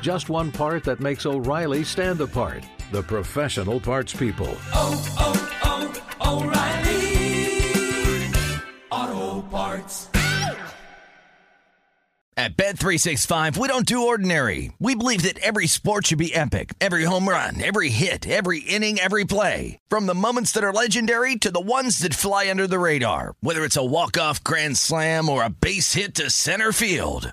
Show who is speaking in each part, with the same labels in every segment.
Speaker 1: Just one part that makes O'Reilly stand apart. The professional parts people.
Speaker 2: Oh, oh, oh, O'Reilly! Auto Parts.
Speaker 3: At Bet365, we don't do ordinary. We believe that every sport should be epic. Every home run, every hit, every inning, every play. From the moments that are legendary to the ones that fly under the radar. Whether it's a walk-off grand slam or a base hit to center field.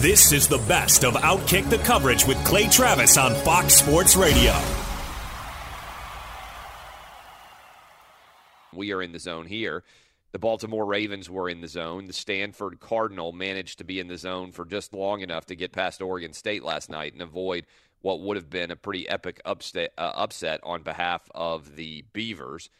Speaker 4: This is the best of Outkick the coverage with Clay Travis on Fox Sports Radio.
Speaker 5: We are in the zone here. The Baltimore Ravens were in the zone. The Stanford Cardinal managed to be in the zone for just long enough to get past Oregon State last night and avoid what would have been a pretty epic upset, uh, upset on behalf of the Beavers.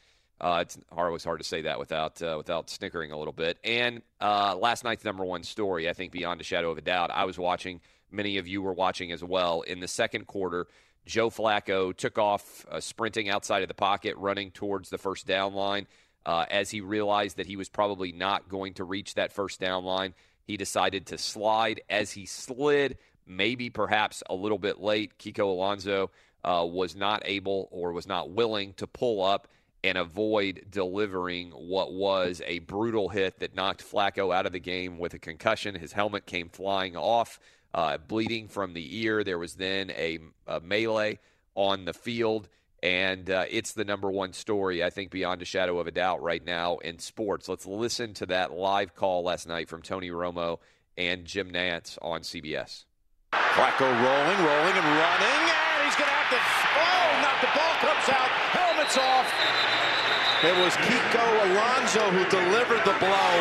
Speaker 5: Uh, it's always hard to say that without uh, without snickering a little bit. And uh, last night's number one story, I think, beyond a shadow of a doubt. I was watching. Many of you were watching as well. In the second quarter, Joe Flacco took off, uh, sprinting outside of the pocket, running towards the first down line. Uh, as he realized that he was probably not going to reach that first down line, he decided to slide. As he slid, maybe perhaps a little bit late, Kiko Alonso uh, was not able or was not willing to pull up and avoid delivering what was a brutal hit that knocked Flacco out of the game with a concussion. His helmet came flying off, uh, bleeding from the ear. There was then a, a melee on the field, and uh, it's the number one story, I think, beyond a shadow of a doubt right now in sports. Let's listen to that live call last night from Tony Romo and Jim Nantz on CBS.
Speaker 6: Flacco rolling, rolling, and running, and he's going to have to. Oh, not the ball comes out. Off. It was Kiko Alonso who delivered the blow.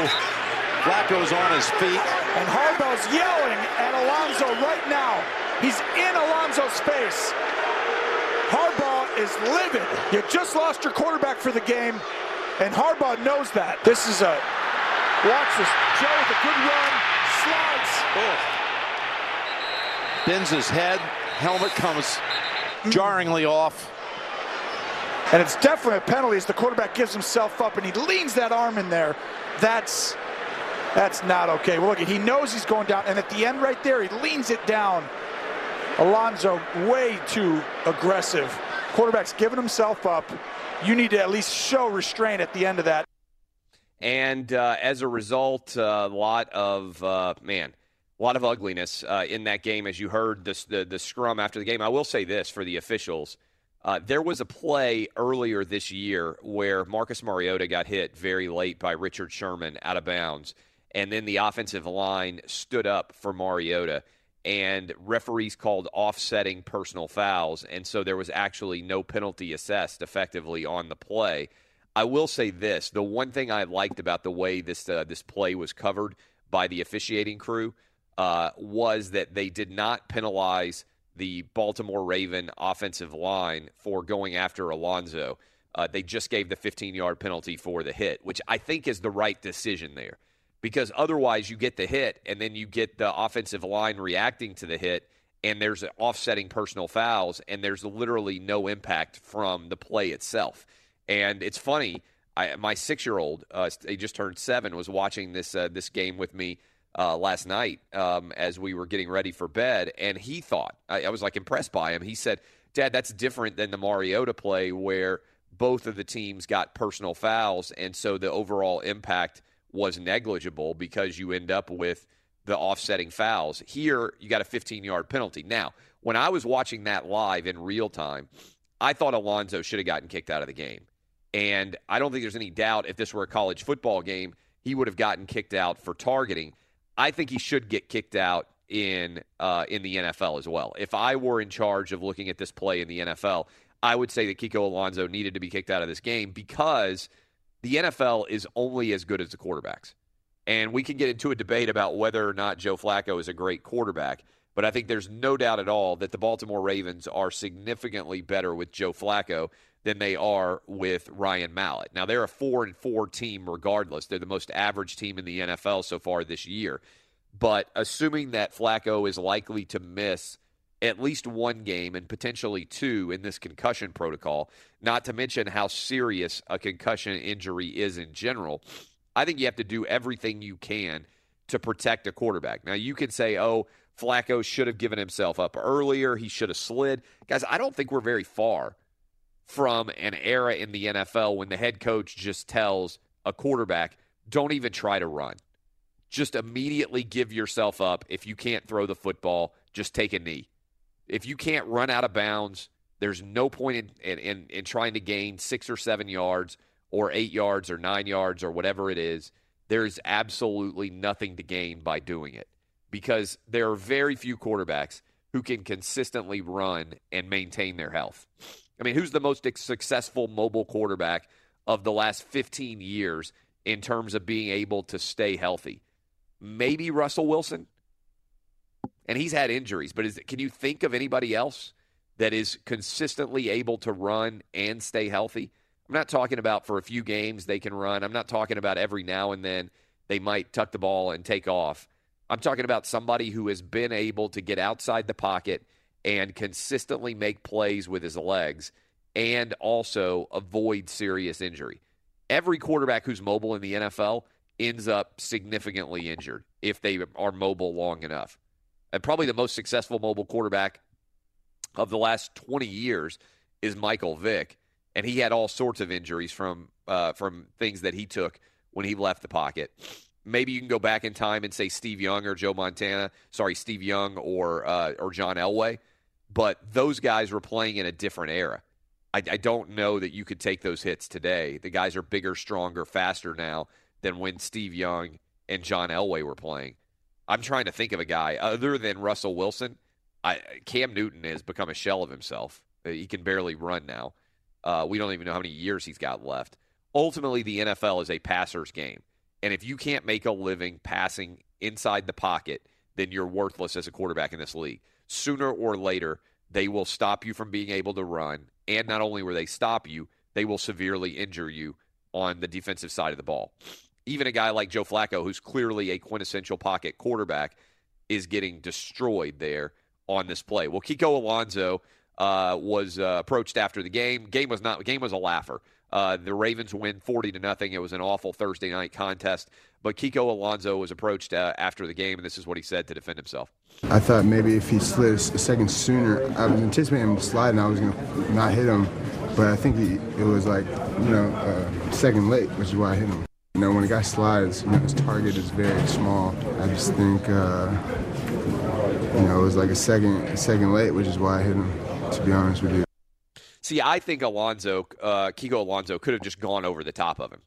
Speaker 6: Flacco's on his feet.
Speaker 7: And Harbaugh's yelling at Alonso right now. He's in Alonso's face. Harbaugh is livid. You just lost your quarterback for the game, and Harbaugh knows that. This is a watch this. Joe with a good run, slides.
Speaker 6: Oh. Bends his head. Helmet comes mm. jarringly off.
Speaker 7: And it's definitely a penalty as the quarterback gives himself up and he leans that arm in there. That's that's not okay. Well, look, he knows he's going down, and at the end right there, he leans it down. Alonso way too aggressive. Quarterback's giving himself up. You need to at least show restraint at the end of that.
Speaker 5: And uh, as a result, a uh, lot of uh, man, a lot of ugliness uh, in that game. As you heard the the scrum after the game, I will say this for the officials: uh, there was a play earlier this year where Marcus Mariota got hit very late by Richard Sherman out of bounds, and then the offensive line stood up for Mariota and referees called offsetting personal fouls, and so there was actually no penalty assessed effectively on the play. I will say this: the one thing I liked about the way this uh, this play was covered by the officiating crew uh, was that they did not penalize the Baltimore Raven offensive line for going after Alonso. Uh, they just gave the 15 yard penalty for the hit, which I think is the right decision there because otherwise you get the hit and then you get the offensive line reacting to the hit and there's offsetting personal fouls and there's literally no impact from the play itself. And it's funny, I, my six year old, uh, he just turned seven, was watching this uh, this game with me uh, last night um, as we were getting ready for bed, and he thought I, I was like impressed by him. He said, "Dad, that's different than the Mariota play where." both of the teams got personal fouls, and so the overall impact was negligible because you end up with the offsetting fouls. Here, you got a 15 yard penalty. Now, when I was watching that live in real time, I thought Alonso should have gotten kicked out of the game. And I don't think there's any doubt if this were a college football game, he would have gotten kicked out for targeting. I think he should get kicked out in uh, in the NFL as well. If I were in charge of looking at this play in the NFL, I would say that Kiko Alonso needed to be kicked out of this game because the NFL is only as good as the quarterbacks. And we can get into a debate about whether or not Joe Flacco is a great quarterback. But I think there's no doubt at all that the Baltimore Ravens are significantly better with Joe Flacco than they are with Ryan Mallett. Now they're a four and four team regardless. They're the most average team in the NFL so far this year. But assuming that Flacco is likely to miss at least one game and potentially two in this concussion protocol, not to mention how serious a concussion injury is in general, I think you have to do everything you can to protect a quarterback. Now, you can say, oh, Flacco should have given himself up earlier. He should have slid. Guys, I don't think we're very far from an era in the NFL when the head coach just tells a quarterback, don't even try to run. Just immediately give yourself up. If you can't throw the football, just take a knee. If you can't run out of bounds, there's no point in, in, in, in trying to gain six or seven yards or eight yards or nine yards or whatever it is. There's absolutely nothing to gain by doing it because there are very few quarterbacks who can consistently run and maintain their health. I mean, who's the most successful mobile quarterback of the last 15 years in terms of being able to stay healthy? Maybe Russell Wilson. And he's had injuries, but is, can you think of anybody else that is consistently able to run and stay healthy? I'm not talking about for a few games they can run. I'm not talking about every now and then they might tuck the ball and take off. I'm talking about somebody who has been able to get outside the pocket and consistently make plays with his legs and also avoid serious injury. Every quarterback who's mobile in the NFL ends up significantly injured if they are mobile long enough. And probably the most successful mobile quarterback of the last 20 years is Michael Vick, and he had all sorts of injuries from uh, from things that he took when he left the pocket. Maybe you can go back in time and say Steve Young or Joe Montana. Sorry, Steve Young or uh, or John Elway but those guys were playing in a different era. I, I, don't know that you could take those hits today. The guys are bigger, stronger, faster now than when Steve Young and John Elway were playing. I'm trying to think of a guy other than Russell Wilson. I, Cam Newton has become a shell of himself. Uh, he can barely run now. Uh, we don't even know how many years he's got left. Ultimately, the NFL is a passer's game. And if you can't make a living passing inside the pocket, then you're worthless as a quarterback in this league sooner or later, they will stop you from being able to run. And not only will they stop you, they will severely injure you on the defensive side of the ball. Even a guy like Joe Flacco, who's clearly a quintessential pocket quarterback, is getting destroyed there on this play. Well, Kiko Alonso uh, was uh, approached after the game. Game was not game was a laugher. Uh, the Ravens win 40 to nothing. It was an awful Thursday night contest. But Kiko Alonso was approached uh, after the game, and this is what he said to defend himself.
Speaker 8: I thought maybe if he slid a second sooner, I was anticipating him sliding, I was going to not hit him. But I think he, it was like, you know, uh, second late, which is why I hit him. You know, when a guy slides, you know, his target is very small. I just think, uh, you know, it was like a second, a second late, which is why I hit him, to be honest with you.
Speaker 5: See, I think Alonso, uh, Kiko Alonso, could have just gone over the top of him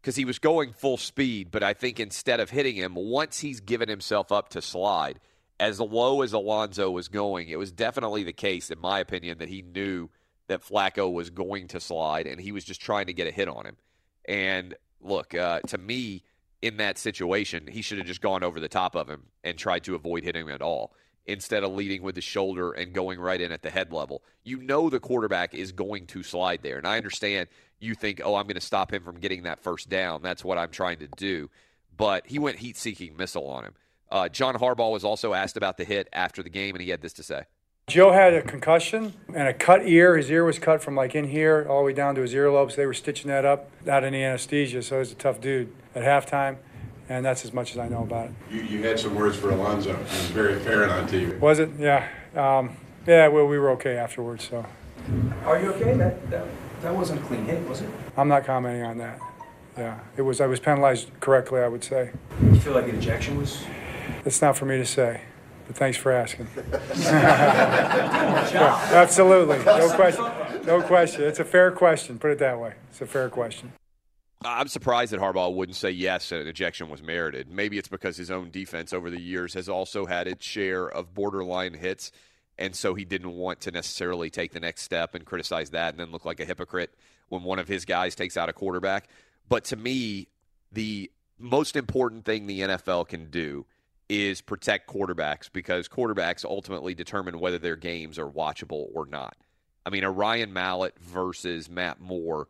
Speaker 5: because he was going full speed. But I think instead of hitting him, once he's given himself up to slide, as low as Alonso was going, it was definitely the case, in my opinion, that he knew that Flacco was going to slide and he was just trying to get a hit on him. And look, uh, to me, in that situation, he should have just gone over the top of him and tried to avoid hitting him at all instead of leading with the shoulder and going right in at the head level. You know the quarterback is going to slide there. And I understand you think, oh, I'm going to stop him from getting that first down. That's what I'm trying to do. But he went heat seeking missile on him. Uh, John Harbaugh was also asked about the hit after the game, and he had this to say.
Speaker 9: Joe had a concussion and a cut ear. His ear was cut from like in here all the way down to his earlobes. They were stitching that up, not any anesthesia, so he's a tough dude. At halftime, and that's as much as I know about it.
Speaker 10: You, you had some words for Alonso. He was very apparent on TV.
Speaker 9: Was it? Yeah. Um, yeah, well, we were okay afterwards, so.
Speaker 11: Are you okay? That, that That wasn't a clean hit, was it?
Speaker 9: I'm not commenting on that. Yeah, it was. I was penalized correctly, I would say.
Speaker 11: You feel like an ejection was?
Speaker 9: It's not for me to say, but thanks for asking. Yeah, absolutely, no question. No question. It's a fair question. Put it that way. It's a fair question.
Speaker 5: I'm surprised that Harbaugh wouldn't say yes, an ejection was merited. Maybe it's because his own defense over the years has also had its share of borderline hits, and so he didn't want to necessarily take the next step and criticize that and then look like a hypocrite when one of his guys takes out a quarterback. But to me, the most important thing the NFL can do is protect quarterbacks because quarterbacks ultimately determine whether their games are watchable or not. I mean, a Ryan Mallett versus Matt Moore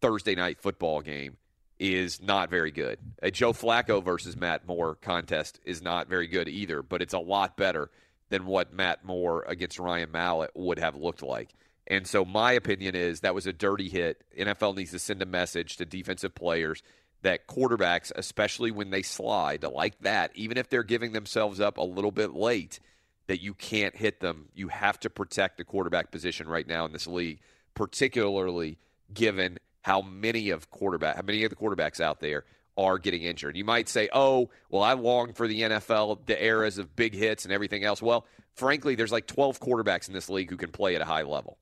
Speaker 5: Thursday night football game is not very good. A Joe Flacco versus Matt Moore contest is not very good either, but it's a lot better than what Matt Moore against Ryan Mallett would have looked like. And so my opinion is that was a dirty hit. NFL needs to send a message to defensive players that quarterbacks, especially when they slide like that, even if they're giving themselves up a little bit late, that you can't hit them. You have to protect the quarterback position right now in this league, particularly given how many of quarterback how many of the quarterbacks out there are getting injured. You might say, "Oh, well, I long for the NFL, the eras of big hits and everything else." Well, frankly, there's like 12 quarterbacks in this league who can play at a high level.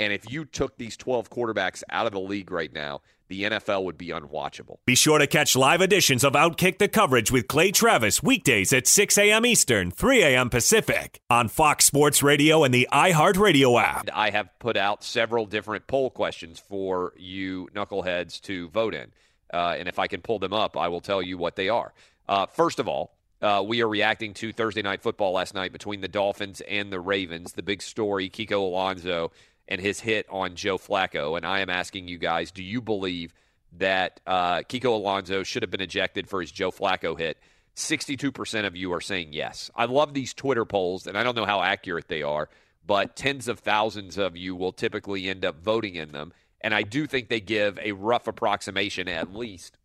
Speaker 5: And if you took these 12 quarterbacks out of the league right now, the NFL would be unwatchable.
Speaker 4: Be sure to catch live editions of Outkick the Coverage with Clay Travis weekdays at 6 a.m. Eastern, 3 a.m. Pacific on Fox Sports Radio and the iHeartRadio app.
Speaker 5: I have put out several different poll questions for you knuckleheads to vote in. Uh, and if I can pull them up, I will tell you what they are. Uh, first of all, uh, we are reacting to Thursday night football last night between the Dolphins and the Ravens. The big story, Kiko Alonso and his hit on Joe Flacco. And I am asking you guys, do you believe that uh, Kiko Alonso should have been ejected for his Joe Flacco hit? 62% of you are saying yes. I love these Twitter polls, and I don't know how accurate they are, but tens of thousands of you will typically end up voting in them. And I do think they give a rough approximation, at least,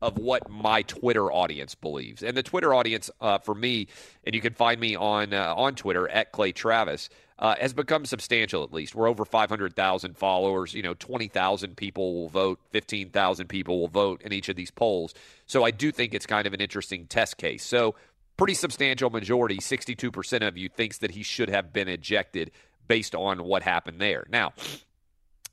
Speaker 5: of what my Twitter audience believes. And the Twitter audience uh, for me, and you can find me on uh, on Twitter at Clay Travis, uh, has become substantial. At least we're over 500,000 followers. You know, 20,000 people will vote, 15,000 people will vote in each of these polls. So I do think it's kind of an interesting test case. So pretty substantial majority, 62% of you thinks that he should have been ejected based on what happened there. Now,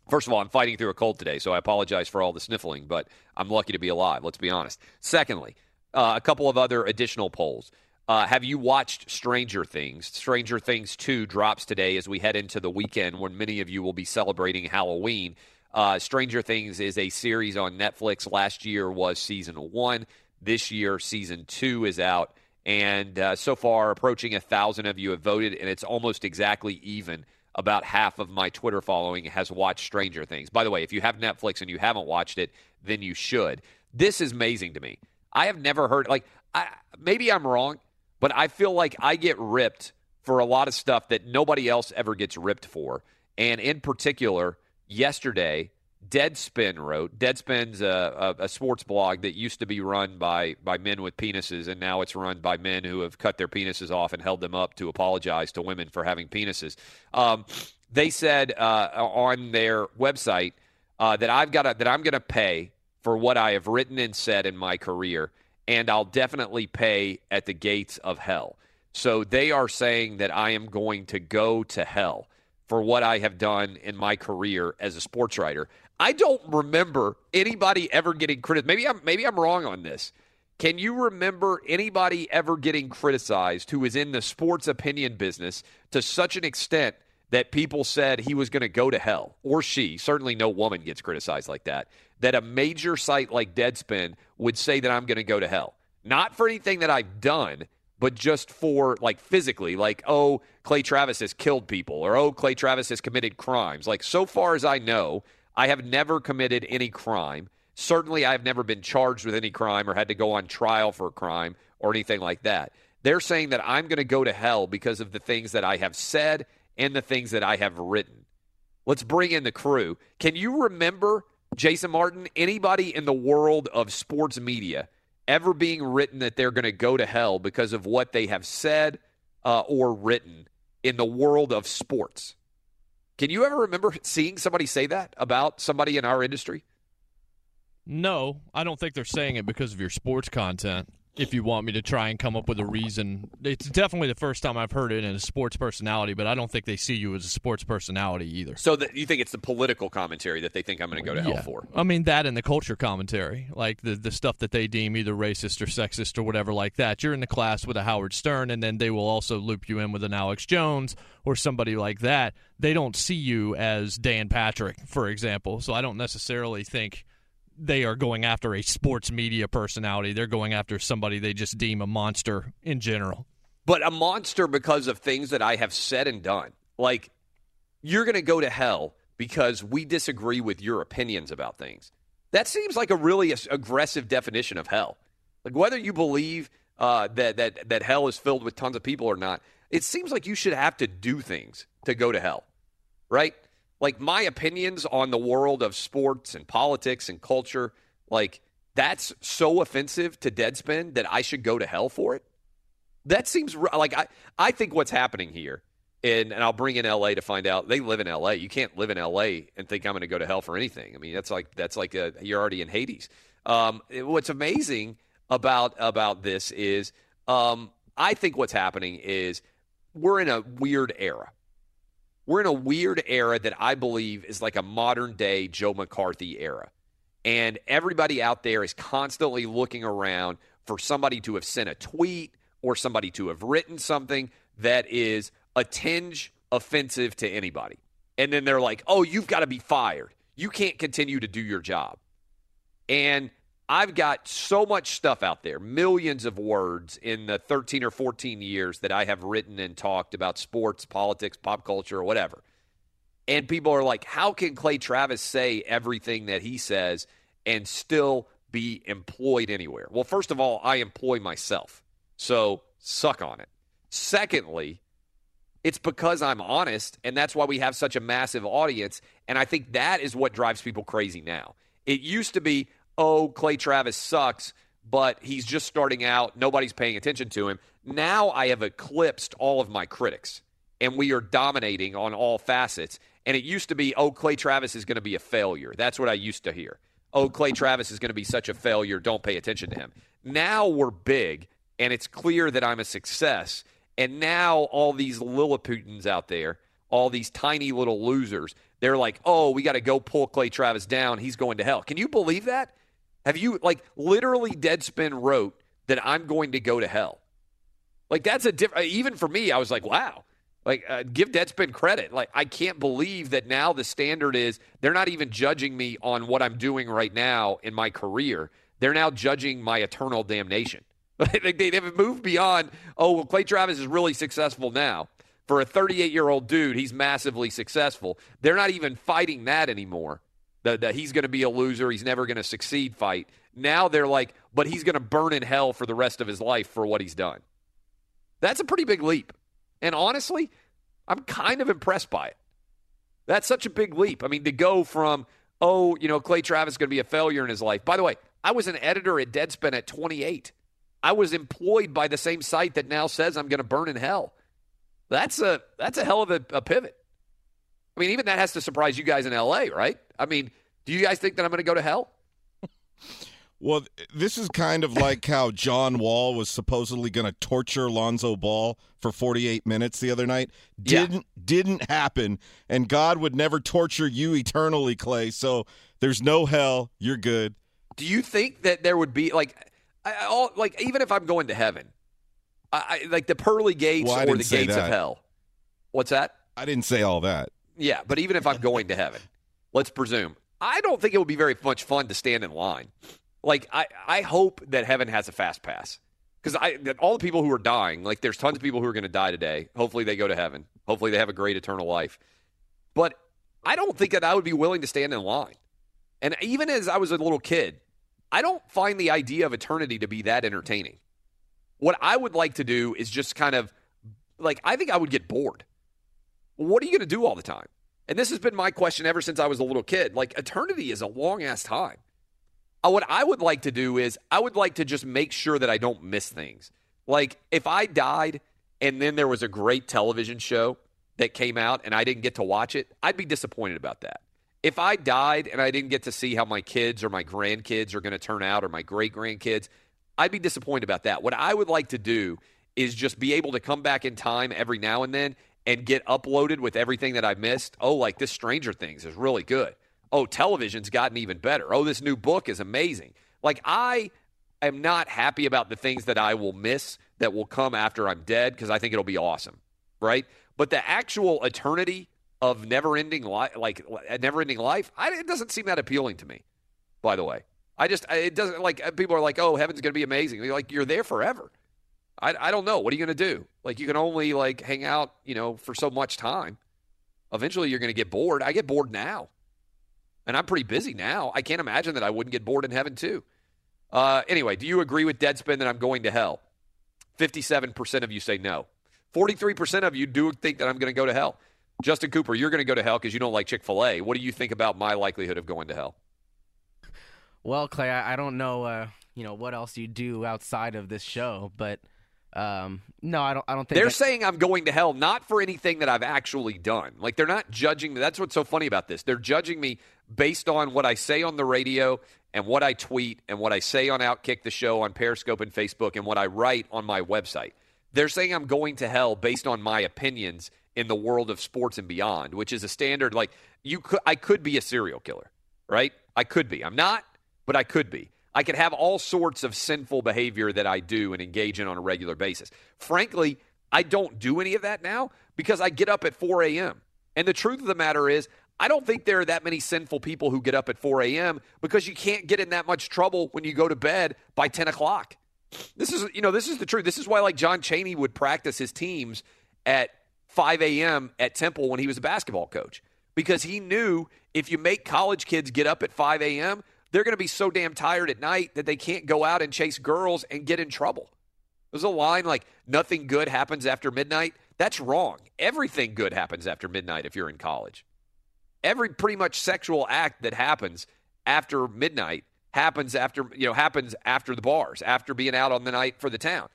Speaker 5: First of all, I'm fighting through a cold today, so I apologize for all the sniffling, but I'm lucky to be alive, let's be honest. Secondly, uh, a couple of other additional polls. Uh, have you watched Stranger Things? Stranger Things 2 drops today as we head into the weekend when many of you will be celebrating Halloween. Uh, Stranger Things is a series on Netflix. Last year was season one. This year, season two is out. And uh, so far, approaching a thousand of you have voted, and it's almost exactly even about half of my Twitter following has watched Stranger Things. By the way, if you have Netflix and you haven't watched it, then you should. This is amazing to me. I have never heard like I, maybe I'm wrong, but I feel like I get ripped for a lot of stuff that nobody else ever gets ripped for. And in particular, yesterday Deadspin wrote. Deadspin's a, a, a, sports blog that used to be run by by men with penises, and now it's run by men who have cut their penises off and held them up to apologize to women for having penises. Um, they said uh, on their website uh, that I've got that I'm going to pay for what I have written and said in my career, and I'll definitely pay at the gates of hell. So they are saying that I am going to go to hell for what I have done in my career as a sports writer. I don't remember anybody ever getting criticized. Maybe I'm maybe I'm wrong on this. Can you remember anybody ever getting criticized who is in the sports opinion business to such an extent that people said he was going to go to hell or she? Certainly, no woman gets criticized like that. That a major site like Deadspin would say that I'm going to go to hell, not for anything that I've done, but just for like physically, like, oh, Clay Travis has killed people or oh, Clay Travis has committed crimes. Like, so far as I know, I have never committed any crime. Certainly, I have never been charged with any crime or had to go on trial for a crime or anything like that. They're saying that I'm going to go to hell because of the things that I have said and the things that I have written. Let's bring in the crew. Can you remember, Jason Martin, anybody in the world of sports media ever being written that they're going to go to hell because of what they have said uh, or written in the world of sports? Can you ever remember seeing somebody say that about somebody in our industry?
Speaker 12: No, I don't think they're saying it because of your sports content. If you want me to try and come up with a reason, it's definitely the first time I've heard it in a sports personality, but I don't think they see you as a sports personality either.
Speaker 5: So that you think it's the political commentary that they think I'm going to go to hell
Speaker 12: Yeah.
Speaker 5: for?
Speaker 12: I mean that and the culture commentary, like the the stuff that they deem either racist or sexist or whatever like that. You're in the class with a Howard Stern, and then they will also loop you in with an Alex Jones or somebody like that. They don't see you as Dan Patrick, for example. So I don't necessarily think they are going after a sports media personality. They're going after somebody they just deem a monster in general.
Speaker 5: but a monster because of things that I have said and done. Like, you're going to go to hell because we disagree with your opinions about things. That seems like a really aggressive definition of hell. Like, whether you believe uh, that, that, that hell is filled with tons of people or not, it seems like you should have to do things to go to hell, right? Like, my opinions on the world of sports and politics and culture, like, that's so offensive to Deadspin that I should go to hell for it. That seems like I, I think what's happening here, and, and I'll bring in LA to find out. They live in LA. You can't live in LA and think I'm going to go to hell for anything. I mean, that's like that's like a, you're already in Hades. Um, what's amazing about about this is um, I think what's happening is we're in a weird era. We're in a weird era that I believe is like a modern day Joe McCarthy era. And everybody out there is constantly looking around for somebody to have sent a tweet or somebody to have written something that is a tinge offensive to anybody. And then they're like, oh, you've got to be fired. You can't continue to do your job. And I've got so much stuff out there, millions of words in the 13 or 14 years that I have written and talked about sports, politics, pop culture, or whatever. And people are like, how can Clay Travis say everything that he says and still be employed anywhere? Well, first of all, I employ myself. So suck on it. Secondly, it's because I'm honest, and that's why we have such a massive audience. And I think that is what drives people crazy now. It used to be, oh, Clay Travis sucks, but he's just starting out. Nobody's paying attention to him. Now I have eclipsed all of my critics, and we are dominating on all facets. And it used to be, oh, Clay Travis is going to be a failure. That's what I used to hear. Oh, Clay Travis is going to be such a failure. Don't pay attention to him. Now we're big, and it's clear that I'm a success. And now all these Lilliputians out there, all these tiny little losers, they're like, oh, we got to go pull Clay Travis down. He's going to hell. Can you believe that? Have you, like, literally Deadspin wrote that I'm going to go to hell? Like, that's a different, even for me, I was like, wow. Like, uh, give Deadspin credit. Like, I can't believe that now the standard is they're not even judging me on what I'm doing right now in my career. They're now judging my eternal damnation. Like, they, they've moved beyond, oh, well, Clay Travis is really successful now. For a 38 year old dude, he's massively successful. They're not even fighting that anymore. The, the he's going to be a loser, he's never going to succeed fight. Now they're like, but he's going to burn in hell for the rest of his life for what he's done. That's a pretty big leap. And honestly, I'm kind of impressed by it. That's such a big leap. I mean, to go from, oh, you know, Clay Travis is going to be a failure in his life. By the way, I was an editor at Deadspin at 28. I was employed by the same site that now says I'm going to burn in hell. That's a that's a hell of a, a pivot. I mean, even that has to surprise you guys in LA, right? I mean, do you guys think that I'm going to go to hell?
Speaker 13: Well, this is kind of like how John Wall was supposedly going to torture Lonzo Ball for 48 minutes the other night. Didn't didn't happen, and God would never torture you eternally, Clay. So there's no hell. You're good.
Speaker 5: Do you think that there would be like, I, all, like even if I'm going to heaven, I, I, like the pearly gates
Speaker 13: Well,
Speaker 5: or the gates of hell? What's that?
Speaker 13: I didn't say all that.
Speaker 5: Yeah, but even if I'm going to heaven, let's presume. I don't think it would be very much fun to stand in line. Like I, I hope that heaven has a fast pass because I that all the people who are dying, like there's tons of people who are going to die today. Hopefully they go to heaven. Hopefully they have a great eternal life. But I don't think that I would be willing to stand in line. And even as I was a little kid, I don't find the idea of eternity to be that entertaining. What I would like to do is just kind of like I think I would get bored. What are you going to do all the time? And this has been my question ever since I was a little kid. Like eternity is a long ass time. Uh, what I would like to do is I would like to just make sure that I don't miss things. Like if I died and then there was a great television show that came out and I didn't get to watch it, I'd be disappointed about that. If I died and I didn't get to see how my kids or my grandkids are going to turn out or my great grandkids, I'd be disappointed about that. What I would like to do is just be able to come back in time every now and then and get uploaded with everything that I missed. Oh, like this Stranger Things is really good. Oh, television's gotten even better. Oh, this new book is amazing. Like I am not happy about the things that I will miss that will come after I'm dead because I think it'll be awesome, right? But the actual eternity of never-ending life, like never-ending life, I, it doesn't seem that appealing to me. By the way, I just it doesn't like uh, people are like, oh, heaven's going to be amazing. You're like you're there forever. I, I don't know. What are you going to do? Like you can only like hang out, you know, for so much time. Eventually, you're going to get bored. I get bored now, and I'm pretty busy now. I can't imagine that I wouldn't get bored in heaven too. Uh, anyway, do you agree with Deadspin that I'm going to hell? 57% of you say no. 43% of you do think that I'm going to go to hell. Justin Cooper, you're going to go to hell because you don't like Chick fil A. What do you think about my likelihood of going to hell?
Speaker 14: Well, Clay, I, I don't know, uh, you know, what else you do outside of this show, but um, no, I don't. I don't think
Speaker 5: they're
Speaker 14: that-
Speaker 5: saying I'm going to hell not for anything that I've actually done. Like they're not judging me. That's what's so funny about this. They're judging me based on what I say on the radio and what I tweet and what I say on Outkick the show on Periscope and Facebook and what I write on my website. They're saying I'm going to hell based on my opinions in the world of sports and beyond, which is a standard. Like you could, I could be a serial killer, right? I could be. I'm not, but I could be. I could have all sorts of sinful behavior that I do and engage in on a regular basis. Frankly, I don't do any of that now because I get up at 4 a.m. And the truth of the matter is, I don't think there are that many sinful people who get up at 4 a.m. because you can't get in that much trouble when you go to bed by 10 o'clock. This is, you know, this is the truth. This is why, like, John Chaney would practice his teams at 5 a.m. at Temple when he was a basketball coach because he knew if you make college kids get up at 5 a.m., they're going to be so damn tired at night that they can't go out and chase girls and get in trouble. There's a line like, nothing good happens after midnight. That's wrong. Everything good happens after midnight if you're in college. Every pretty much sexual act that happens after midnight happens after, you know, happens after the bars, after being out on the night for the town.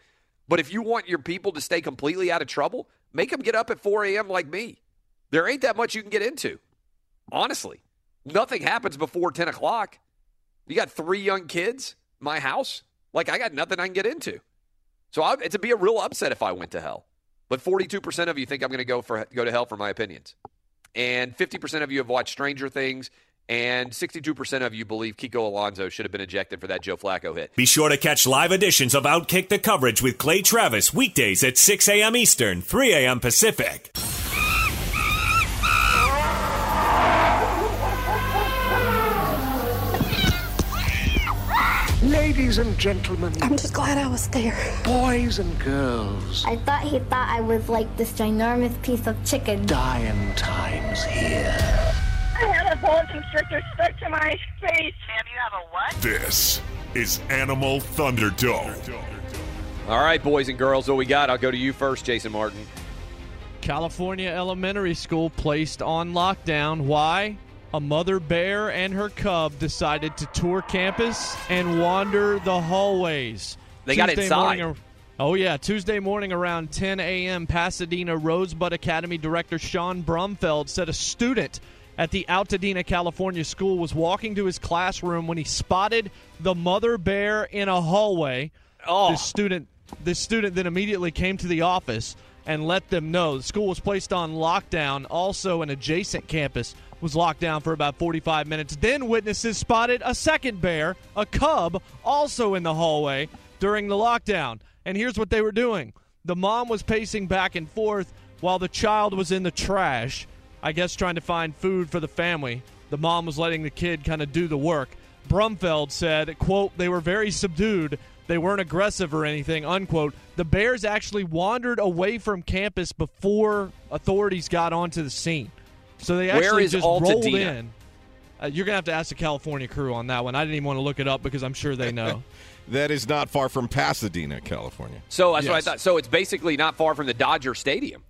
Speaker 5: But if you want your people to stay completely out of trouble, make them get up at 4 a.m. like me. There ain't that much you can get into. Honestly, nothing happens before 10 o'clock. You got three young kids, my house. Like, I got nothing I can get into. So I, it'd be a real upset if I went to hell. But 42% of you think I'm going to go for go to hell for my opinions. And 50% of you have watched Stranger Things. And 62% of you believe Kiko Alonso should have been ejected for that Joe Flacco hit.
Speaker 4: Be sure to catch live editions of Outkick the Coverage with Clay Travis weekdays at 6 a.m. Eastern, 3 a.m. Pacific.
Speaker 15: Ladies and gentlemen.
Speaker 16: I'm just glad I was there.
Speaker 15: Boys and girls.
Speaker 16: I thought he thought I was like this ginormous piece of chicken.
Speaker 15: Dying times here.
Speaker 17: I had a bone constrictor stuck to my face. And you have a what?
Speaker 18: This is Animal Thunderdome.
Speaker 5: All right, boys and girls, what we got? I'll go to you first, Jason Martin.
Speaker 12: California Elementary School placed on lockdown. Why? A mother bear and her cub decided to tour campus and wander the hallways.
Speaker 5: They got inside.
Speaker 12: Morning, oh, yeah. Tuesday morning around 10 a.m., Pasadena Rosebud Academy director Sean Brumfeld said a student at the Altadena, California school was walking to his classroom when he spotted the mother bear in a hallway.
Speaker 5: Oh.
Speaker 12: This student, this student then immediately came to the office and let them know. The school was placed on lockdown. Also, an adjacent campus was locked down for about 45 minutes. Then, witnesses spotted a second bear, a cub, also in the hallway during the lockdown. And here's what they were doing the mom was pacing back and forth while the child was in the trash, I guess trying to find food for the family. The mom was letting the kid kind of do the work. Brumfeld said, quote, they were very subdued. They weren't aggressive or anything, unquote. The Bears actually wandered away from campus before authorities got onto the scene. So they actually
Speaker 5: is
Speaker 12: just rolled in. Uh, you're going to have to ask the California crew on that one. I didn't even want to look it up because I'm sure they know.
Speaker 13: That is not far from Pasadena, California.
Speaker 5: So that's what I thought. So it's basically not far from the Dodger Stadium.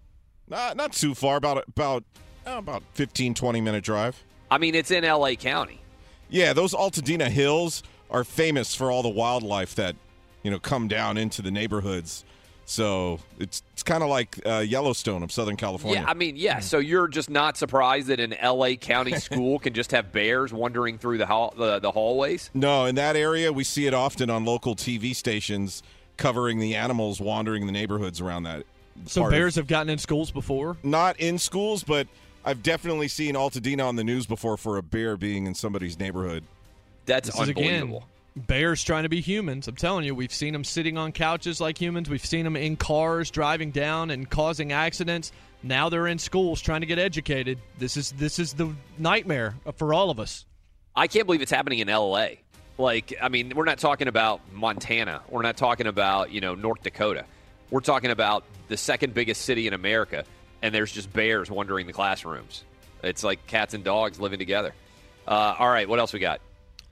Speaker 13: Not, not too far, about about uh, about 15, 20 minute drive.
Speaker 5: I mean, it's in L.A. County.
Speaker 13: Yeah, those Altadena hills are famous for all the wildlife that you know come down into the neighborhoods So it's it's kind of like uh, Yellowstone of Southern California.
Speaker 5: Yeah, I mean, yeah. So you're just not surprised that an L.A. County school can just have bears wandering through the hall, the, the hallways?
Speaker 13: No, in that area, we see it often on local TV stations covering the animals wandering the neighborhoods around that.
Speaker 12: So
Speaker 13: part of-
Speaker 12: bears have gotten in schools before.
Speaker 13: not in schools, but I've definitely seen Altadena on the news before for a bear being in somebody's neighborhood.
Speaker 5: That's
Speaker 12: This is again bears trying to be humans. I'm telling you, we've seen them sitting on couches like humans. We've seen them in cars driving down and causing accidents. Now they're in schools trying to get educated. This is this is the nightmare for all of us.
Speaker 5: I can't believe it's happening in L.A. Like, I mean, we're not talking about Montana. We're not talking about you know North Dakota. We're talking about the second biggest city in America, and there's just bears wandering the classrooms. It's like cats and dogs living together. Uh, all right, what else we got?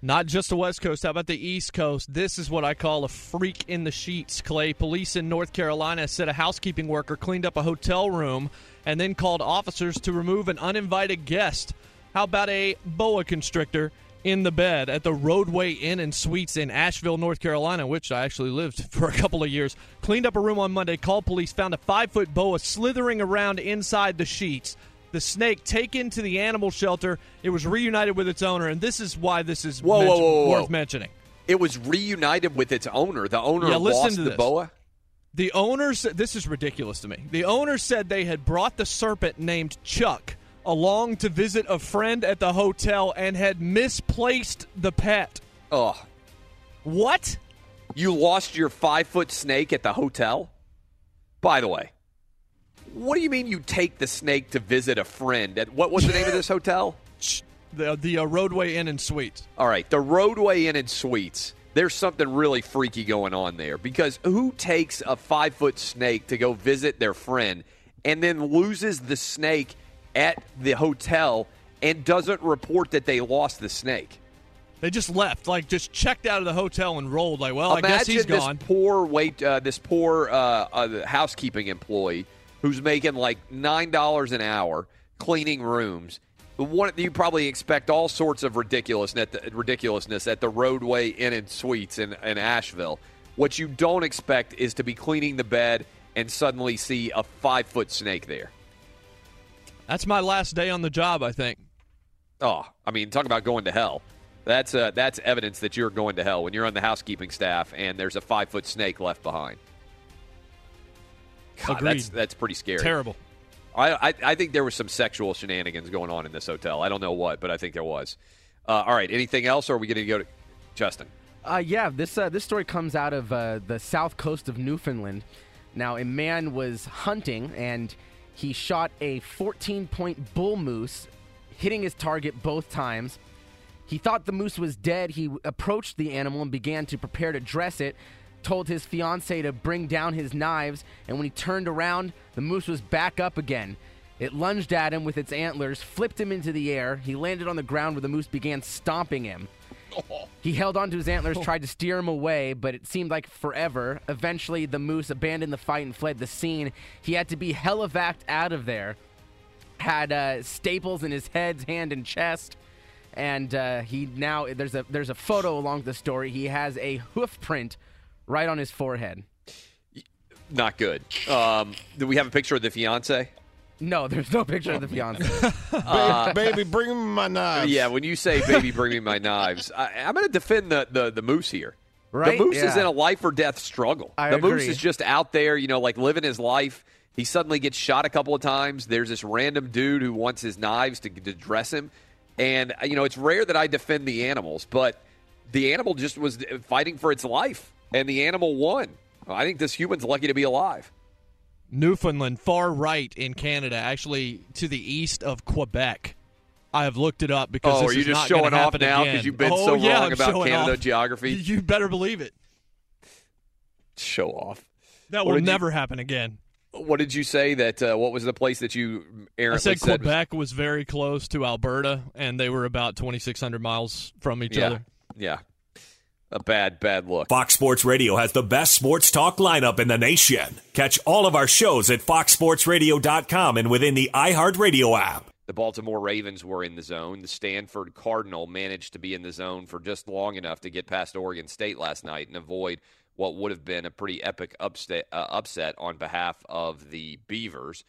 Speaker 12: Not just the West Coast. How about the East Coast? This is what I call a freak in the sheets, Clay. Police in North Carolina said a housekeeping worker cleaned up a hotel room and then called officers to remove an uninvited guest. How about a boa constrictor in the bed at the Rodeway Inn and Suites in Asheville, North Carolina, which I actually lived for a couple of years? Cleaned up a room on Monday, called police, found a five foot boa slithering around inside the sheets the snake taken to the animal shelter. It was reunited with its owner, and this is why this is
Speaker 5: Whoa, whoa, whoa, whoa,
Speaker 12: worth mentioning.
Speaker 5: It was reunited with its owner. The owner
Speaker 12: Yeah,
Speaker 5: lost
Speaker 12: to
Speaker 5: the
Speaker 12: this.
Speaker 5: boa.
Speaker 12: The owner said, This is ridiculous to me. The owner said they had brought the serpent named Chuck along to visit a friend at the hotel and had misplaced the pet.
Speaker 5: Oh,
Speaker 12: what?
Speaker 5: You lost your five foot snake at the hotel? By the way, what do you mean you take the snake to visit a friend at what was the name of this hotel?
Speaker 12: The the uh, Rodeway Inn and Suites.
Speaker 5: All right, the Rodeway Inn and Suites. There's something really freaky going on there because who takes a five foot snake to go visit their friend and then loses the snake at the hotel and doesn't report that they lost the snake?
Speaker 12: They just left, like just checked out of the hotel and rolled. Like, well, I guess
Speaker 5: Imagine
Speaker 12: he's
Speaker 5: this
Speaker 12: gone.
Speaker 5: poor wait, uh, this poor uh, uh, housekeeping employee who's making like nine dollars an hour cleaning rooms. One, you probably expect all sorts of ridiculousness, ridiculousness at the Rodeway Inn and Suites in, in Asheville. What you don't expect is to be cleaning the bed and suddenly see a five foot snake there.
Speaker 12: That's my last day on the job, I think.
Speaker 5: Oh, I mean, talk about going to hell. That's uh, that's evidence that you're going to hell when you're on the housekeeping staff and there's a five foot snake left behind. God,
Speaker 12: Agreed.
Speaker 5: That's that's pretty scary.
Speaker 12: Terrible.
Speaker 5: I, I I think there was some sexual shenanigans going on in this hotel. I don't know what, but I think there was. Uh, all right. Anything else, or are we going to go to Justin?
Speaker 14: Uh, yeah, this uh, this story comes out of uh, the south coast of Newfoundland. Now, a man was hunting and he shot a 14 point bull moose, hitting his target both times. He thought the moose was dead. He approached the animal and began to prepare to dress it. Told his fiancee to bring down his knives, and when he turned around, the moose was back up again. It lunged at him with its antlers, flipped him into the air. He landed on the ground where the moose began stomping him. He held onto his antlers, tried to steer him away, but it seemed like forever. Eventually, the moose abandoned the fight and fled the scene. He had to be helivaced out of there. Had uh, staples in his head, hand, and chest, and uh, he now there's a there's a photo along the story. He has a hoof print right on his forehead.
Speaker 5: Not good. Um, do we have a picture of the fiance?
Speaker 14: No, there's no picture of the fiance.
Speaker 5: Uh,
Speaker 13: baby, bring me my knives.
Speaker 5: Yeah, when you say "baby, bring me my knives," I, I'm going to defend the, the the moose here.
Speaker 14: Right?
Speaker 5: The moose is in a life or death struggle.
Speaker 14: I
Speaker 5: the moose is just out there, you know, like living his life. He suddenly gets shot a couple of times. There's this random dude who wants his knives to, to dress him, and uh, you know, it's rare that I defend the animals, but the animal just was fighting for its life, and the animal won. I think this human's lucky to be alive.
Speaker 12: Newfoundland, far right in Canada, actually to the east of Quebec. I have looked it up because
Speaker 5: Oh,
Speaker 12: this
Speaker 5: are you just showing off now because you've been
Speaker 12: oh,
Speaker 5: so
Speaker 12: yeah,
Speaker 5: wrong
Speaker 12: I'm
Speaker 5: about Canada
Speaker 12: off.
Speaker 5: geography?
Speaker 12: You better believe it.
Speaker 5: Show off.
Speaker 12: That
Speaker 5: What
Speaker 12: will
Speaker 5: did you-
Speaker 12: never happen again.
Speaker 5: What did you say? That uh, what was the place that you
Speaker 12: I said
Speaker 5: said was-
Speaker 12: Quebec was very close to Alberta, and they were about 2,600 miles from each
Speaker 5: yeah,
Speaker 12: other.
Speaker 5: yeah, a bad, bad look.
Speaker 4: Fox Sports Radio has the best sports talk lineup in the nation. Catch all of our shows at foxsportsradio.com and within the iHeartRadio app.
Speaker 5: The Baltimore Ravens were in the zone. The Stanford Cardinal managed to be in the zone for just long enough to get past Oregon State last night and avoid what would have been a pretty epic upset, uh, upset on behalf of the Beavers.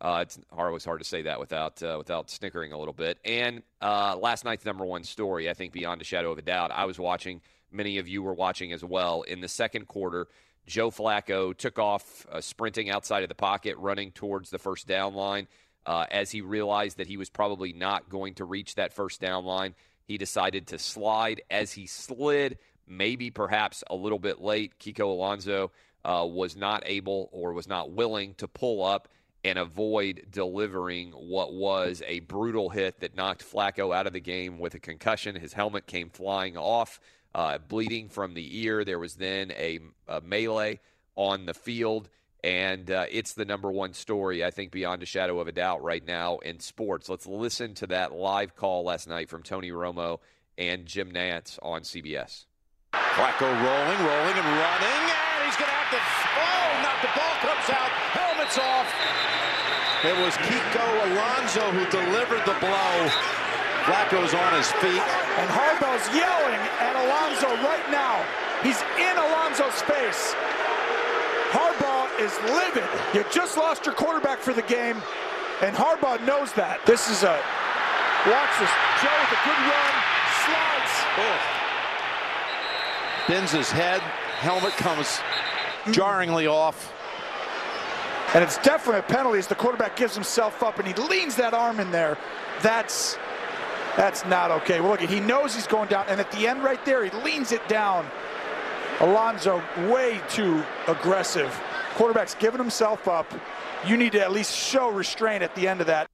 Speaker 5: Uh, it's always hard to say that without uh, without snickering a little bit. And uh, last night's number one story, I think, beyond a shadow of a doubt. I was watching. Many of you were watching as well. In the second quarter, Joe Flacco took off, uh, sprinting outside of the pocket, running towards the first down line. Uh, as he realized that he was probably not going to reach that first down line, he decided to slide. As he slid, maybe perhaps a little bit late, Kiko Alonso uh, was not able or was not willing to pull up and avoid delivering what was a brutal hit that knocked Flacco out of the game with a concussion. His helmet came flying off, uh, bleeding from the ear. There was then a, a melee on the field, and uh, it's the number one story, I think, beyond a shadow of a doubt right now in sports. Let's listen to that live call last night from Tony Romo and Jim Nantz on CBS.
Speaker 6: Flacco rolling, rolling, and running, and he's going to have to. Oh, not the ball comes out. Helmet's off. It was Kiko Alonso who delivered the blow. Flacco's on his feet.
Speaker 7: And Harbaugh's yelling at Alonso right now. He's in Alonso's face. Harbaugh is livid. You just lost your quarterback for the game, and Harbaugh knows that. This is a watch this. Joe with a good run, slides.
Speaker 6: Oh. Bends his head. Helmet comes jarringly off.
Speaker 7: And it's definitely a penalty as the quarterback gives himself up and he leans that arm in there. That's that's not okay. Well, look, he knows he's going down, and at the end right there, he leans it down. Alonso way too aggressive. Quarterback's giving himself up. You need to at least show restraint at the end of that.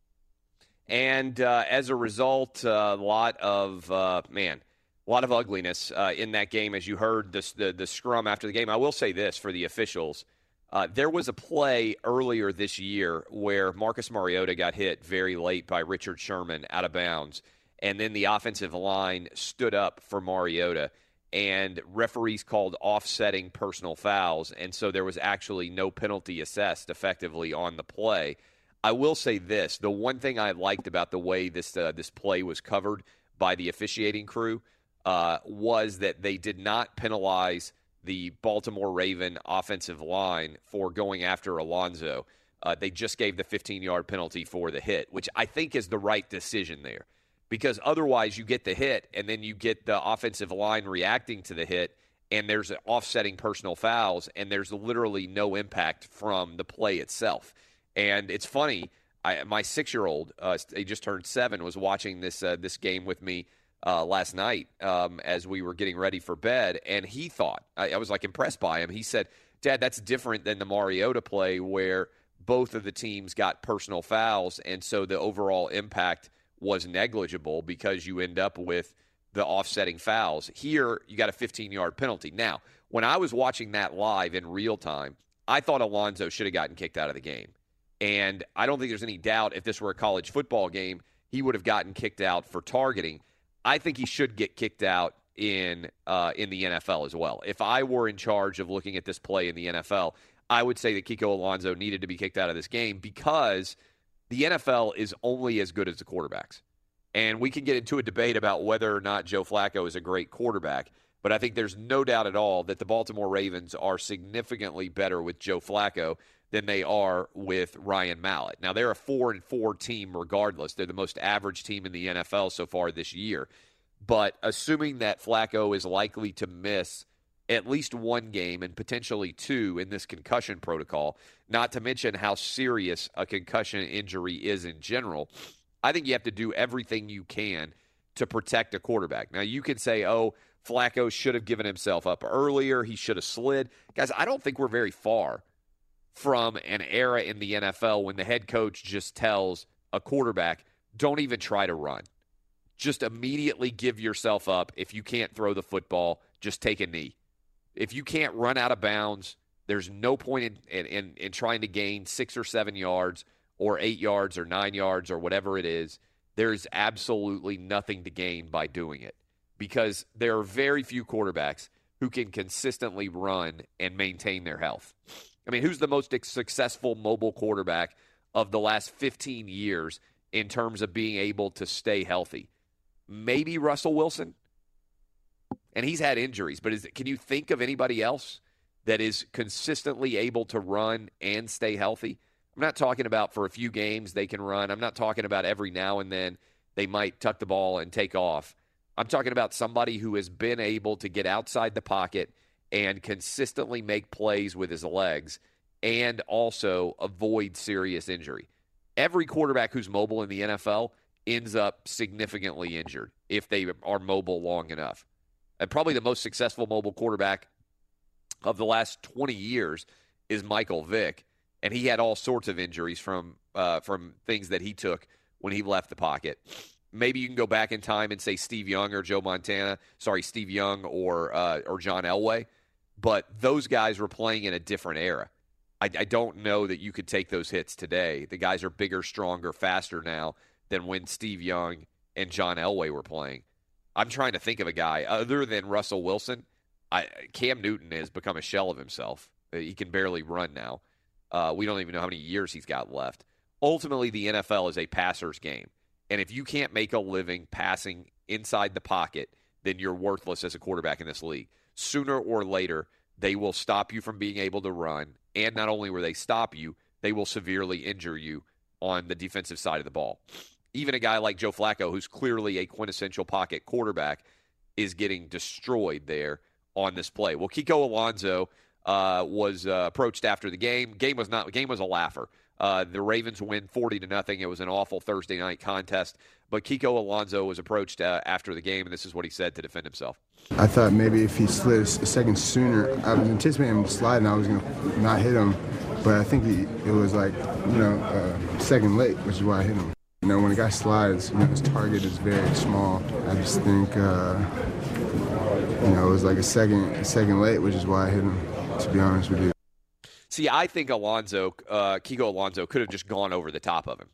Speaker 5: And uh, as a result, a lot of uh, man, a lot of ugliness uh, in that game. As you heard this, the the scrum after the game, I will say this for the officials: uh, there was a play earlier this year where Marcus Mariota got hit very late by Richard Sherman out of bounds, and then the offensive line stood up for Mariota. And referees called offsetting personal fouls, and so there was actually no penalty assessed effectively on the play. I will say this: the one thing I liked about the way this uh, this play was covered by the officiating crew uh, was that they did not penalize the Baltimore Raven offensive line for going after Alonso. Uh, they just gave the 15 yard penalty for the hit, which I think is the right decision there. Because otherwise, you get the hit, and then you get the offensive line reacting to the hit, and there's offsetting personal fouls, and there's literally no impact from the play itself. And it's funny, I, my six year old, uh, he just turned seven, was watching this uh, this game with me uh, last night um, as we were getting ready for bed, and he thought I, I was like impressed by him. He said, "Dad, that's different than the Mariota play where both of the teams got personal fouls, and so the overall impact was negligible because you end up with the offsetting fouls. Here, you got a 15 yard penalty. Now, when I was watching that live in real time, I thought Alonso should have gotten kicked out of the game. And I don't think there's any doubt if this were a college football game, he would have gotten kicked out for targeting. I think he should get kicked out in uh, in the NFL as well. If I were in charge of looking at this play in the NFL, I would say that Kiko Alonso needed to be kicked out of this game because the NFL is only as good as the quarterbacks. And we can get into a debate about whether or not Joe Flacco is a great quarterback, but I think there's no doubt at all that the Baltimore Ravens are significantly better with Joe Flacco than they are with Ryan Mallett. Now they're a 4 and 4 team regardless. They're the most average team in the NFL so far this year. But assuming that Flacco is likely to miss at least one game and potentially two in this concussion protocol, not to mention how serious a concussion injury is in general, I think you have to do everything you can to protect a quarterback. Now, you can say, oh, Flacco should have given himself up earlier. He should have slid. Guys, I don't think we're very far from an era in the NFL when the head coach just tells a quarterback, don't even try to run. Just immediately give yourself up. If you can't throw the football, just take a knee. If you can't run out of bounds, there's no point in, in, in, in trying to gain six or seven yards or eight yards or nine yards or whatever it is. There's absolutely nothing to gain by doing it because there are very few quarterbacks who can consistently run and maintain their health. I mean, who's the most successful mobile quarterback of the last 15 years in terms of being able to stay healthy? Maybe Russell Wilson. And he's had injuries, but is, can you think of anybody else? that is consistently able to run and stay healthy. I'm not talking about for a few games they can run. I'm not talking about every now and then they might tuck the ball and take off. I'm talking about somebody who has been able to get outside the pocket and consistently make plays with his legs and also avoid serious injury. Every quarterback who's mobile in the NFL ends up significantly injured if they are mobile long enough. And probably the most successful mobile quarterback of the last 20 years is Michael Vick, and he had all sorts of injuries from uh, from things that he took when he left the pocket. Maybe you can go back in time and say Steve Young or Joe Montana, sorry, Steve Young or uh, or John Elway, but those guys were playing in a different era. I, I don't know that you could take those hits today. The guys are bigger, stronger, faster now than when Steve Young and John Elway were playing. I'm trying to think of a guy other than Russell Wilson. I, Cam Newton has become a shell of himself. Uh, He can barely run now. Uh, we don't even know how many years he's got left. Ultimately, the NFL is a passer's game. And if you can't make a living passing inside the pocket, then you're worthless as a quarterback in this league. Sooner or later, they will stop you from being able to run. And not only will they stop you, they will severely injure you on the defensive side of the ball. Even a guy like Joe Flacco, who's clearly a quintessential pocket quarterback, is getting destroyed there on this play. Well, Kiko Alonso uh, was uh, approached after the game. Game was not. Game was a laugher. Uh, the Ravens win forty to nothing. It was an awful Thursday night contest. But Kiko Alonso was approached uh, after the game, and this is what he said to defend himself.
Speaker 8: I thought maybe if he slid a second sooner, I was anticipating him sliding. I was gonna not hit him, but I think he, it was like you know uh, second late, which is why I hit him. You know, when a guy slides, you know, his target is very small. I just think, uh, you know, it was like a second, a second late, which is why I hit him. To be honest with you.
Speaker 5: See, I think Alonzo, uh, Alonso, could have just gone over the top of him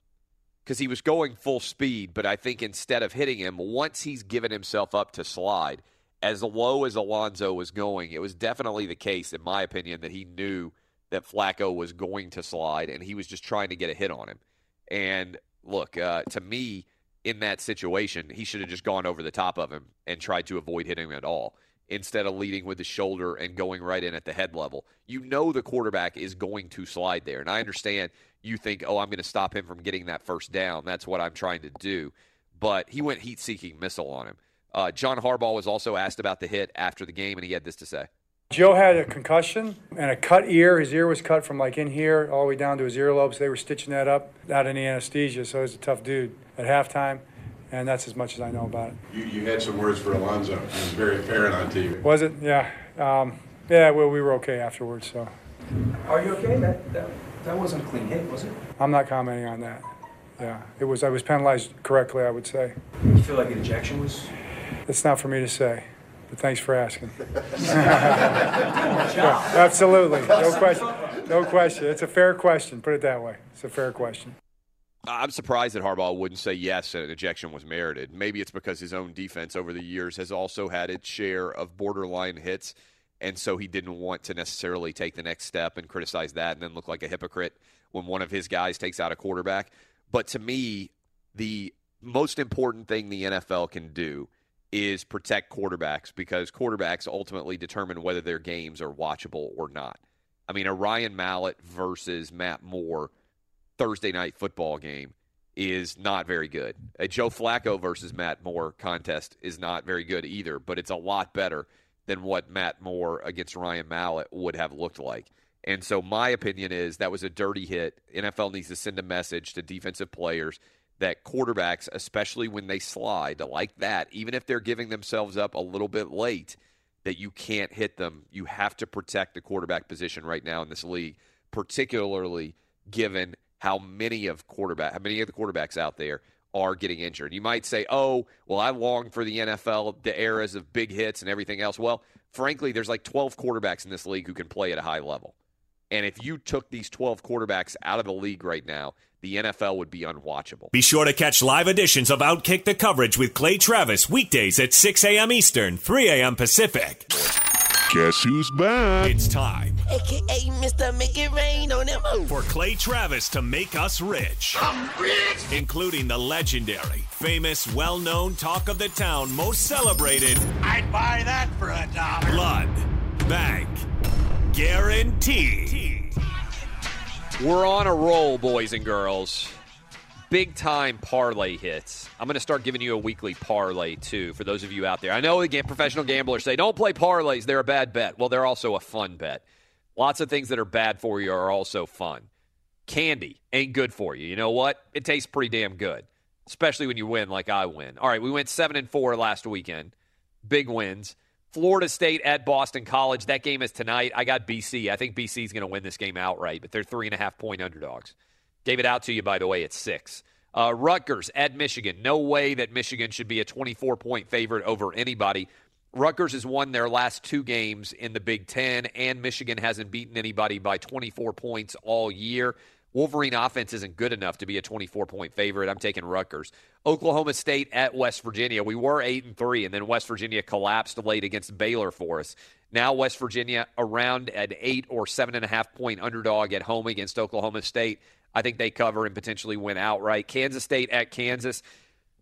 Speaker 5: because he was going full speed. But I think instead of hitting him, once he's given himself up to slide, as low as Alonso was going, it was definitely the case, in my opinion, that he knew that Flacco was going to slide, and he was just trying to get a hit on him. And look, uh, to me, in that situation, he should have just gone over the top of him and tried to avoid hitting him at all instead of leading with the shoulder and going right in at the head level. You know the quarterback is going to slide there. And I understand you think, oh, I'm going to stop him from getting that first down. That's what I'm trying to do. But he went heat seeking missile on him. Uh, John Harbaugh was also asked about the hit after the game, and he had this to say.
Speaker 9: Joe had a concussion and a cut ear. His ear was cut from like in here all the way down to his earlobes. They were stitching that up without any anesthesia, so he's a tough dude at halftime. And that's as much as I know about it.
Speaker 10: You, you had some words for Alonso. It was very apparent on TV.
Speaker 9: Was it? Yeah. Um, yeah, well, we were okay afterwards, so
Speaker 11: Are you okay? That, that, that wasn't a clean hit, was it?
Speaker 9: I'm not commenting on that. Yeah, it was. I was penalized correctly, I would say.
Speaker 11: You feel like an ejection was.
Speaker 9: It's not for me to say, but thanks for asking. Yeah, absolutely, no question. No question. It's a fair question. Put it that way. It's a fair question.
Speaker 5: I'm surprised that Harbaugh wouldn't say yes, and an ejection was merited. Maybe it's because his own defense over the years has also had its share of borderline hits, and so he didn't want to necessarily take the next step and criticize that and then look like a hypocrite when one of his guys takes out a quarterback. But to me, the most important thing the NFL can do is protect quarterbacks because quarterbacks ultimately determine whether their games are watchable or not. I mean, a Ryan Mallett versus Matt Moore Thursday night football game is not very good. A Joe Flacco versus Matt Moore contest is not very good either, but it's a lot better than what Matt Moore against Ryan Mallett would have looked like. And so my opinion is that was a dirty hit. NFL needs to send a message to defensive players that quarterbacks, especially when they slide like that, even if they're giving themselves up a little bit late, that you can't hit them. You have to protect the quarterback position right now in this league, particularly given how many of quarterback how many of the quarterbacks out there are getting injured. You might say, "Oh, well, I long for the NFL, the eras of big hits and everything else." Well, frankly, there's like 12 quarterbacks in this league who can play at a high level. And if you took these 12 quarterbacks out of the league right now, the NFL would be unwatchable.
Speaker 4: Be sure to catch live editions of Outkick the Coverage with Clay Travis weekdays at 6 a.m. Eastern, 3 a.m. Pacific.
Speaker 18: Guess who's back?
Speaker 4: It's time
Speaker 2: AKA Mr. Make It Rain on them.
Speaker 4: for Clay Travis to make us rich.
Speaker 2: I'm rich.
Speaker 4: Including the legendary, famous, well known talk of the town, most celebrated
Speaker 2: I'd buy that for a dollar.
Speaker 4: Blood Bank guaranteed.
Speaker 5: We're on a roll, boys and girls. Big time parlay hits. I'm going to start giving you a weekly parlay, too, for those of you out there. I know, again, professional gamblers say, don't play parlays. They're a bad bet. Well, they're also a fun bet. Lots of things that are bad for you are also fun. Candy ain't good for you. You know what? It tastes pretty damn good, especially when you win like I win. All right, we went 7 and 4 last weekend. Big wins. Florida State at Boston College. That game is tonight. I got BC. I think BC is going to win this game outright, but they're three and a half point underdogs. Gave it out to you, by the way, at six. Uh, Rutgers at Michigan. No way that Michigan should be a 24 point favorite over anybody. Rutgers has won their last two games in the Big Ten, and Michigan hasn't beaten anybody by 24 points all year. Wolverine offense isn't good enough to be a 24 point favorite. I'm taking Rutgers. Oklahoma State at West Virginia. We were 8 and 3 and then West Virginia collapsed late against Baylor for us. Now West Virginia around an 8 or 7.5 point underdog at home against Oklahoma State. I think they cover and potentially win outright. Kansas State at Kansas.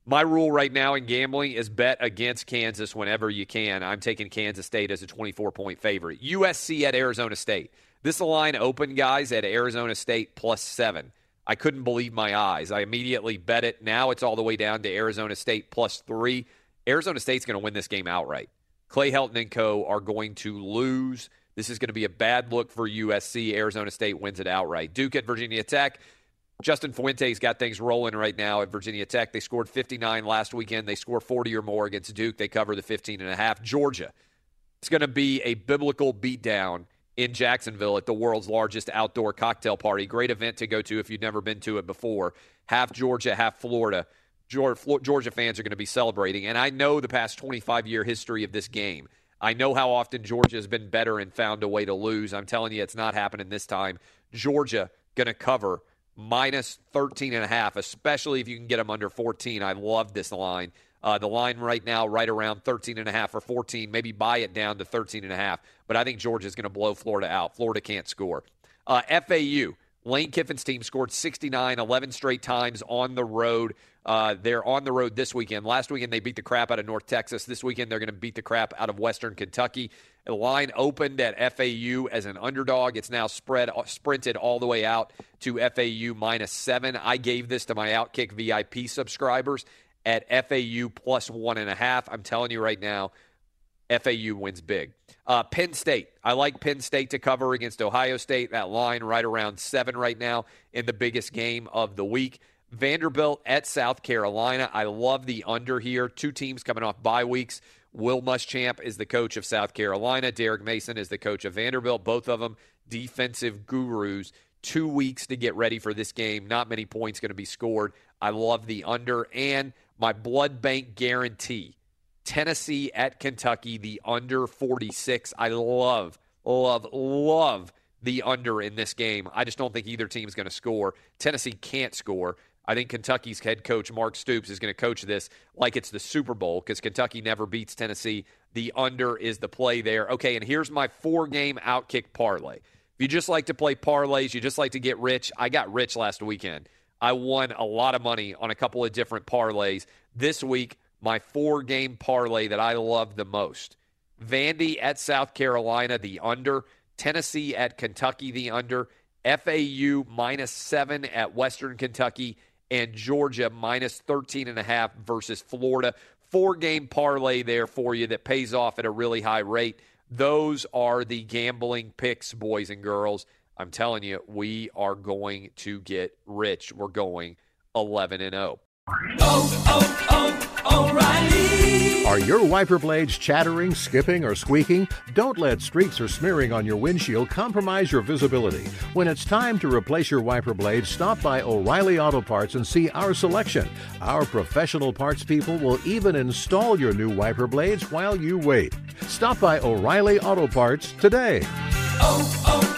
Speaker 5: My rule right now in gambling is bet against Kansas whenever you can. I'm taking Kansas State as a 24 point favorite. USC at Arizona State. This line opened, guys, at Arizona State plus seven. I couldn't believe my eyes. I immediately bet it. Now it's all the way down to Arizona State plus three. Arizona State's going to win this game outright. Clay Helton and co. are going to lose. This is going to be a bad look for USC. Arizona State wins it outright. Duke at Virginia Tech. Justin Fuente's got things rolling right now at Virginia Tech. They scored 59 last weekend. They score 40 or more against Duke. They cover the 15 and a half. Georgia. It's going to be a biblical beatdown in Jacksonville at the world's largest outdoor cocktail party. Great event to go to if you've never been to it before. Half Georgia, half Florida. Georgia fans are going to be celebrating. And I know the past 25 year history of this game. I know how often Georgia has been better and found a way to lose. I'm telling you, it's not happening this time. Georgia going to cover minus 13 and a half, especially if you can get them under 14. I love this line. Uh, the line right now, right around 13 and a half or 14. Maybe buy it down to 13 and a half. But I think Georgia's going to blow Florida out. Florida can't score. Uh, FAU. Lane Kiffin's team scored 69 11 straight times on the road. Uh, they're on the road this weekend. Last weekend, they beat the crap out of North Texas. This weekend, they're going to beat the crap out of Western Kentucky. The line opened at FAU as an underdog. It's now spread uh, sprinted all the way out to FAU minus seven. I gave this to my Outkick VIP subscribers at FAU plus one and a half. I'm telling you right now, FAU wins big. Uh, Penn State. I like Penn State to cover against Ohio State. That line right around seven right now in the biggest game of the week. Vanderbilt at South Carolina. I love the under here. Two teams coming off bye weeks. Will Muschamp is the coach of South Carolina. Derek Mason is the coach of Vanderbilt. Both of them defensive gurus. Two weeks to get ready for this game. Not many points going to be scored. I love the under and my blood bank guarantee. Tennessee at Kentucky, the under 46. I love, love, love the under in this game. I just don't think either team is going to score. Tennessee can't score. I think Kentucky's head coach, Mark Stoops, is going to coach this like it's the Super Bowl because Kentucky never beats Tennessee. The under is the play there. Okay, and here's my four game outkick parlay. If you just like to play parlays, you just like to get rich, I got rich last weekend. I won a lot of money on a couple of different parlays. This week, my four game parlay that I love the most Vandy at South Carolina, the under. Tennessee at Kentucky, the under. FAU minus seven at Western Kentucky. And Georgia minus 13 and a half versus Florida. Four game parlay there for you that pays off at a really high rate. Those are the gambling picks, boys and girls. I'm telling you, we are going to get rich. We're going 11 and 0.
Speaker 2: Oh, oh, oh, O'Reilly!
Speaker 1: Are your wiper blades chattering, skipping, or squeaking? Don't let streaks or smearing on your windshield compromise your visibility. When it's time to replace your wiper blades, stop by O'Reilly Auto Parts and see our selection. Our professional parts people will even install your new wiper blades while you wait. Stop by O'Reilly Auto Parts today.
Speaker 2: Oh, oh, oh,